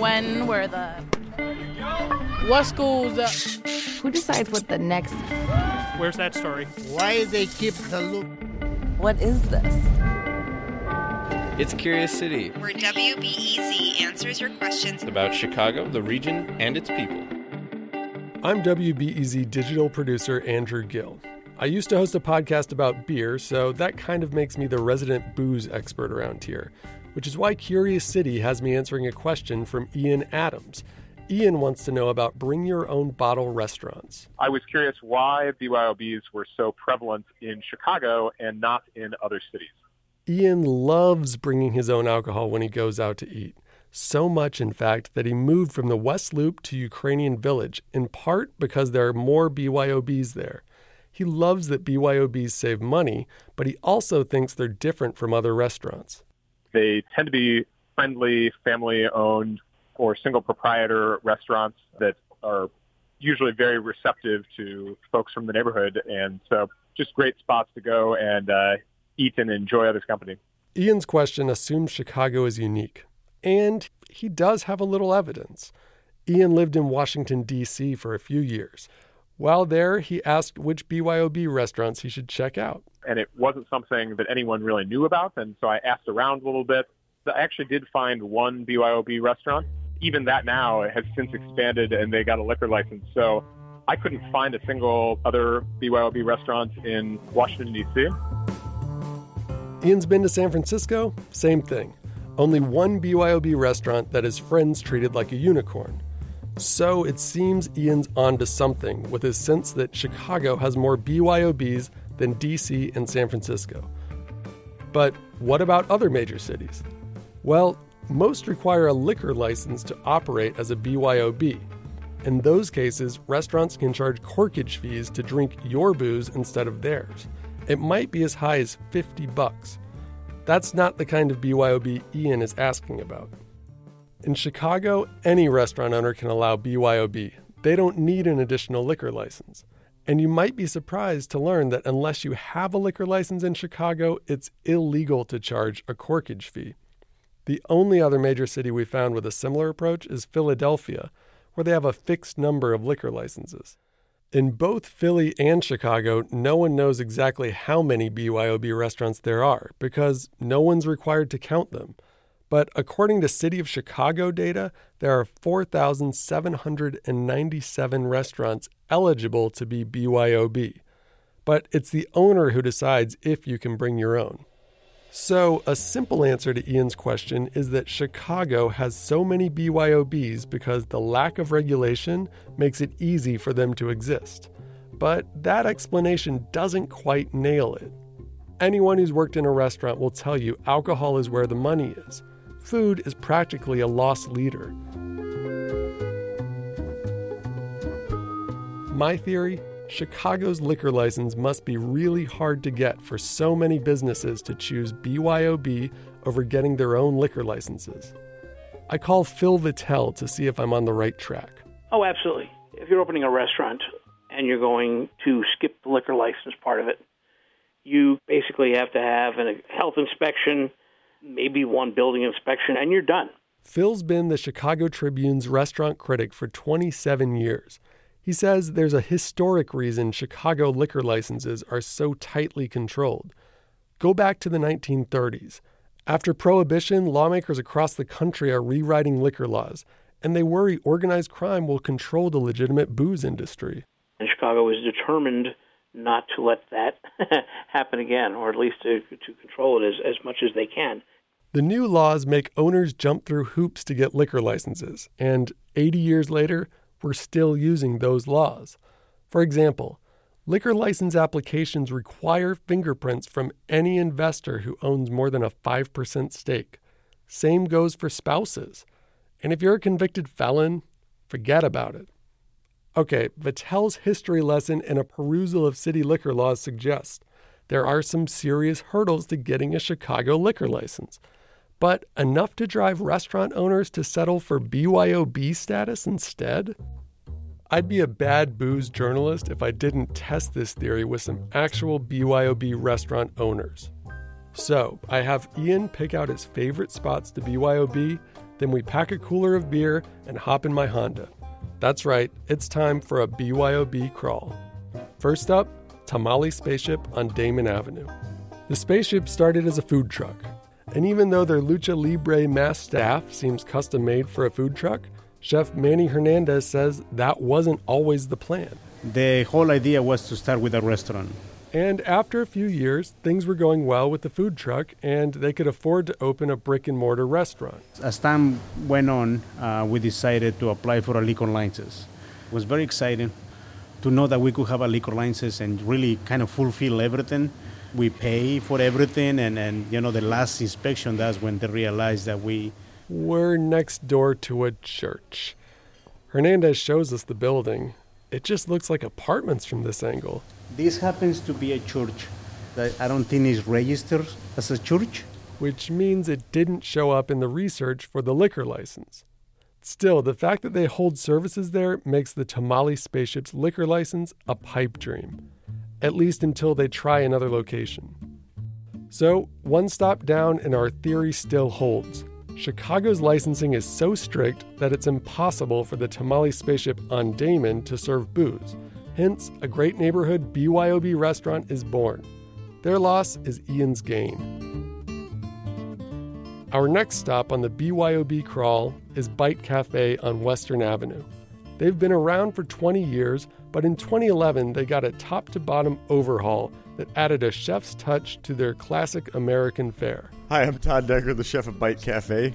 When were the what schools? Uh, Who decides what the next? Where's that story? Why they keep the loop? What is this? It's Curious City, where WBEZ answers your questions about Chicago, the region, and its people. I'm WBEZ digital producer Andrew Gill. I used to host a podcast about beer, so that kind of makes me the resident booze expert around here which is why Curious City has me answering a question from Ian Adams. Ian wants to know about bring your own bottle restaurants. I was curious why BYOBs were so prevalent in Chicago and not in other cities. Ian loves bringing his own alcohol when he goes out to eat. So much, in fact, that he moved from the West Loop to Ukrainian Village, in part because there are more BYOBs there. He loves that BYOBs save money, but he also thinks they're different from other restaurants. They tend to be friendly, family-owned or single proprietor restaurants that are usually very receptive to folks from the neighborhood. And so just great spots to go and uh, eat and enjoy others' company. Ian's question assumes Chicago is unique. And he does have a little evidence. Ian lived in Washington, D.C. for a few years. While there, he asked which BYOB restaurants he should check out and it wasn't something that anyone really knew about. And so I asked around a little bit. I actually did find one BYOB restaurant. Even that now has since expanded and they got a liquor license. So I couldn't find a single other BYOB restaurant in Washington, D.C. Ian's been to San Francisco? Same thing. Only one BYOB restaurant that his friends treated like a unicorn. So it seems Ian's onto something with his sense that Chicago has more BYOBs than DC and San Francisco. But what about other major cities? Well, most require a liquor license to operate as a BYOB. In those cases, restaurants can charge corkage fees to drink your booze instead of theirs. It might be as high as 50 bucks. That's not the kind of BYOB Ian is asking about. In Chicago, any restaurant owner can allow BYOB. They don't need an additional liquor license. And you might be surprised to learn that unless you have a liquor license in Chicago, it's illegal to charge a corkage fee. The only other major city we found with a similar approach is Philadelphia, where they have a fixed number of liquor licenses. In both Philly and Chicago, no one knows exactly how many BYOB restaurants there are because no one's required to count them. But according to City of Chicago data, there are 4,797 restaurants eligible to be BYOB. But it's the owner who decides if you can bring your own. So, a simple answer to Ian's question is that Chicago has so many BYOBs because the lack of regulation makes it easy for them to exist. But that explanation doesn't quite nail it. Anyone who's worked in a restaurant will tell you alcohol is where the money is food is practically a loss leader. My theory Chicago's liquor license must be really hard to get for so many businesses to choose BYOB over getting their own liquor licenses. I call Phil Vettel to see if I'm on the right track. Oh, absolutely. If you're opening a restaurant and you're going to skip the liquor license part of it, you basically have to have a health inspection maybe one building inspection, and you're done. Phil's been the Chicago Tribune's restaurant critic for 27 years. He says there's a historic reason Chicago liquor licenses are so tightly controlled. Go back to the 1930s. After Prohibition, lawmakers across the country are rewriting liquor laws, and they worry organized crime will control the legitimate booze industry. And Chicago is determined not to let that happen again, or at least to, to control it as, as much as they can. The new laws make owners jump through hoops to get liquor licenses, and 80 years later, we're still using those laws. For example, liquor license applications require fingerprints from any investor who owns more than a 5% stake. Same goes for spouses. And if you're a convicted felon, forget about it. Okay, Vettel's history lesson and a perusal of city liquor laws suggest there are some serious hurdles to getting a Chicago liquor license, but enough to drive restaurant owners to settle for BYOB status instead? I'd be a bad booze journalist if I didn't test this theory with some actual BYOB restaurant owners. So, I have Ian pick out his favorite spots to BYOB, then we pack a cooler of beer and hop in my Honda. That's right, it's time for a BYOB crawl. First up, Tamale Spaceship on Damen Avenue. The spaceship started as a food truck, and even though their Lucha Libre mass staff seems custom made for a food truck, Chef Manny Hernandez says that wasn't always the plan. The whole idea was to start with a restaurant. And after a few years, things were going well with the food truck, and they could afford to open a brick and mortar restaurant. As time went on, uh, we decided to apply for a liquor license. It was very exciting to know that we could have a liquor license and really kind of fulfill everything. We pay for everything, and, and you know, the last inspection, that's when they realized that we. We're next door to a church. Hernandez shows us the building. It just looks like apartments from this angle. This happens to be a church that I don't think is registered as a church. Which means it didn't show up in the research for the liquor license. Still, the fact that they hold services there makes the Tamale Spaceship's liquor license a pipe dream, at least until they try another location. So, one stop down, and our theory still holds. Chicago's licensing is so strict that it's impossible for the Tamale Spaceship on Damen to serve booze. Hence, a great neighborhood BYOB restaurant is born. Their loss is Ian's gain. Our next stop on the BYOB crawl is Bite Cafe on Western Avenue. They've been around for 20 years, but in 2011 they got a top to bottom overhaul that added a chef's touch to their classic American fare. Hi, I'm Todd Decker, the chef of Bite Cafe.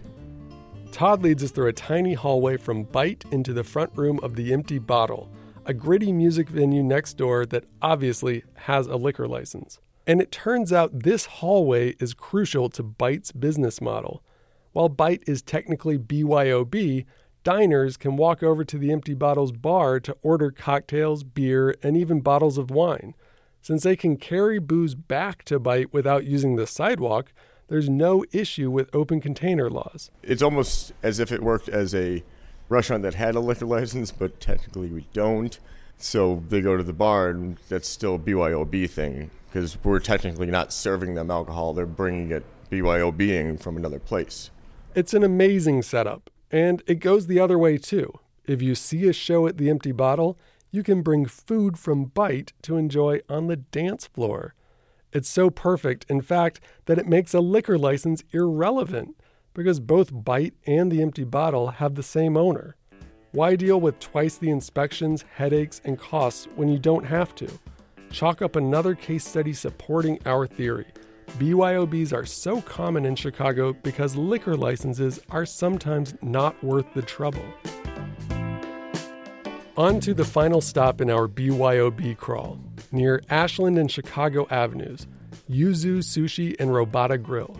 Todd leads us through a tiny hallway from Bite into the front room of the Empty Bottle, a gritty music venue next door that obviously has a liquor license. And it turns out this hallway is crucial to Bite's business model. While Bite is technically BYOB, diners can walk over to the Empty Bottles bar to order cocktails, beer, and even bottles of wine. Since they can carry booze back to Bite without using the sidewalk, there's no issue with open container laws. It's almost as if it worked as a restaurant that had a liquor license, but technically we don't. So they go to the bar, and that's still a BYOB thing because we're technically not serving them alcohol; they're bringing it BYOBing from another place. It's an amazing setup, and it goes the other way too. If you see a show at the Empty Bottle, you can bring food from Bite to enjoy on the dance floor. It's so perfect, in fact, that it makes a liquor license irrelevant because both Bite and the Empty Bottle have the same owner. Why deal with twice the inspections, headaches, and costs when you don't have to? Chalk up another case study supporting our theory. BYOBs are so common in Chicago because liquor licenses are sometimes not worth the trouble. On to the final stop in our BYOB crawl, near Ashland and Chicago Avenues, Yuzu Sushi and Robata Grill.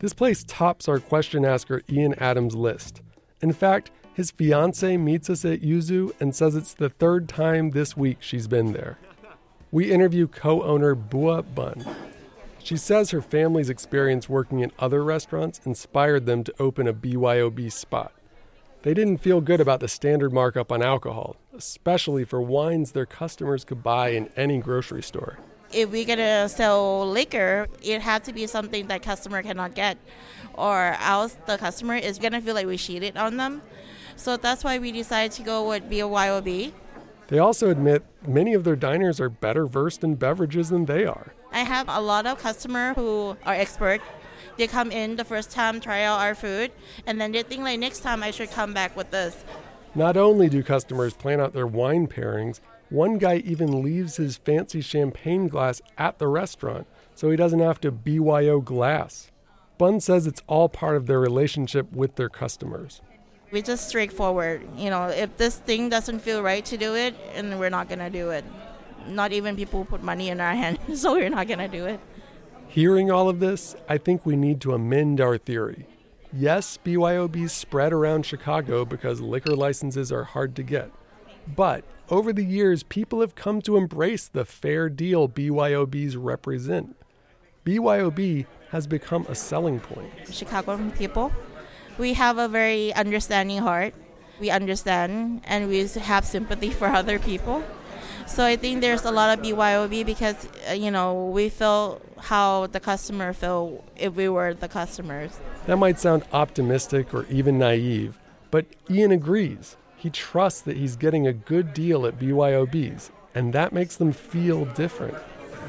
This place tops our question asker Ian Adams list. In fact, his fiance meets us at Yuzu and says it's the third time this week she's been there. We interview co owner Bua Bun. She says her family's experience working in other restaurants inspired them to open a BYOB spot. They didn't feel good about the standard markup on alcohol, especially for wines their customers could buy in any grocery store. If we're gonna sell liquor, it has to be something that customer cannot get, or else the customer is gonna feel like we cheated on them. So that's why we decided to go with BYOB. They also admit many of their diners are better versed in beverages than they are. I have a lot of customers who are expert. They come in the first time, try out our food, and then they think like next time I should come back with this. Not only do customers plan out their wine pairings, one guy even leaves his fancy champagne glass at the restaurant so he doesn't have to BYO glass. Bun says it's all part of their relationship with their customers. We're just straightforward. You know, if this thing doesn't feel right to do it, and we're not gonna do it. Not even people put money in our hand, so we're not gonna do it. Hearing all of this, I think we need to amend our theory. Yes, BYOBs spread around Chicago because liquor licenses are hard to get. But over the years, people have come to embrace the fair deal BYOBs represent. BYOB has become a selling point. Chicago people, we have a very understanding heart. We understand and we have sympathy for other people. So I think there's a lot of BYOB because uh, you know we feel how the customer feel if we were the customers. That might sound optimistic or even naive, but Ian agrees. He trusts that he's getting a good deal at BYOBs, and that makes them feel different.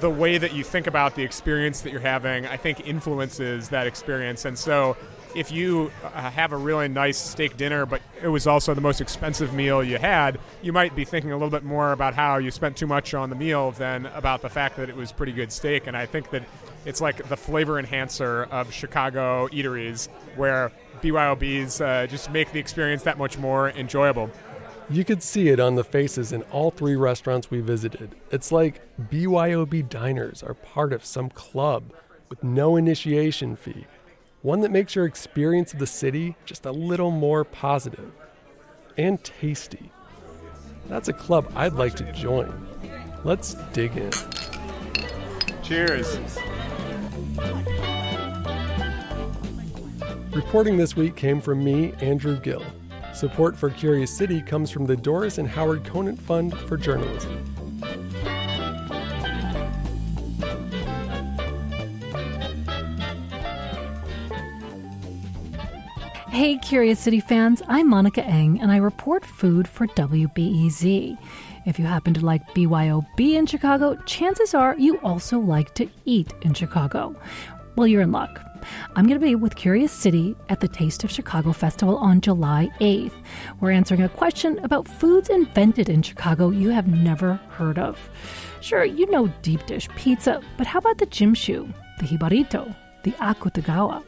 The way that you think about the experience that you're having, I think, influences that experience. And so, if you uh, have a really nice steak dinner, but it was also the most expensive meal you had, you might be thinking a little bit more about how you spent too much on the meal than about the fact that it was pretty good steak. And I think that it's like the flavor enhancer of Chicago eateries, where BYOBs uh, just make the experience that much more enjoyable. You could see it on the faces in all three restaurants we visited. It's like BYOB diners are part of some club with no initiation fee, one that makes your experience of the city just a little more positive and tasty. That's a club I'd like to join. Let's dig in. Cheers. Reporting this week came from me, Andrew Gill. Support for Curious City comes from the Doris and Howard Conant Fund for Journalism. Hey, Curious City fans, I'm Monica Eng, and I report food for WBEZ. If you happen to like BYOB in Chicago, chances are you also like to eat in Chicago. Well, you're in luck. I'm going to be with Curious City at the Taste of Chicago Festival on July 8th. We're answering a question about foods invented in Chicago you have never heard of. Sure, you know deep dish pizza, but how about the jimshu, the jibarito, the akutagawa?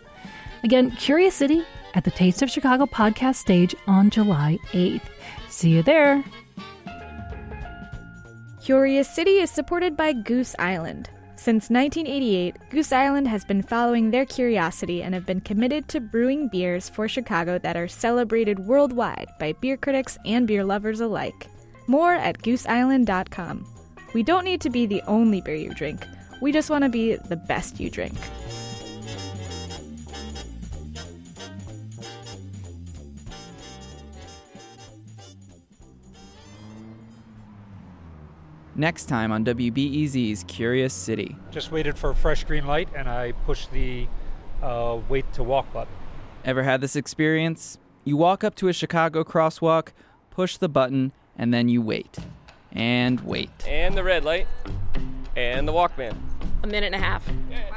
Again, Curious City at the Taste of Chicago podcast stage on July 8th. See you there. Curious City is supported by Goose Island. Since 1988, Goose Island has been following their curiosity and have been committed to brewing beers for Chicago that are celebrated worldwide by beer critics and beer lovers alike. More at gooseisland.com. We don't need to be the only beer you drink, we just want to be the best you drink. Next time on WBEZ's Curious City. Just waited for a fresh green light and I pushed the uh, wait to walk button. Ever had this experience? You walk up to a Chicago crosswalk, push the button, and then you wait. And wait. And the red light. And the Walkman. A minute and a half.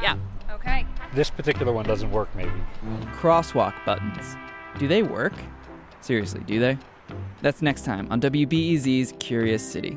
Yeah. Okay. This particular one doesn't work, maybe. Crosswalk buttons. Do they work? Seriously, do they? That's next time on WBEZ's Curious City.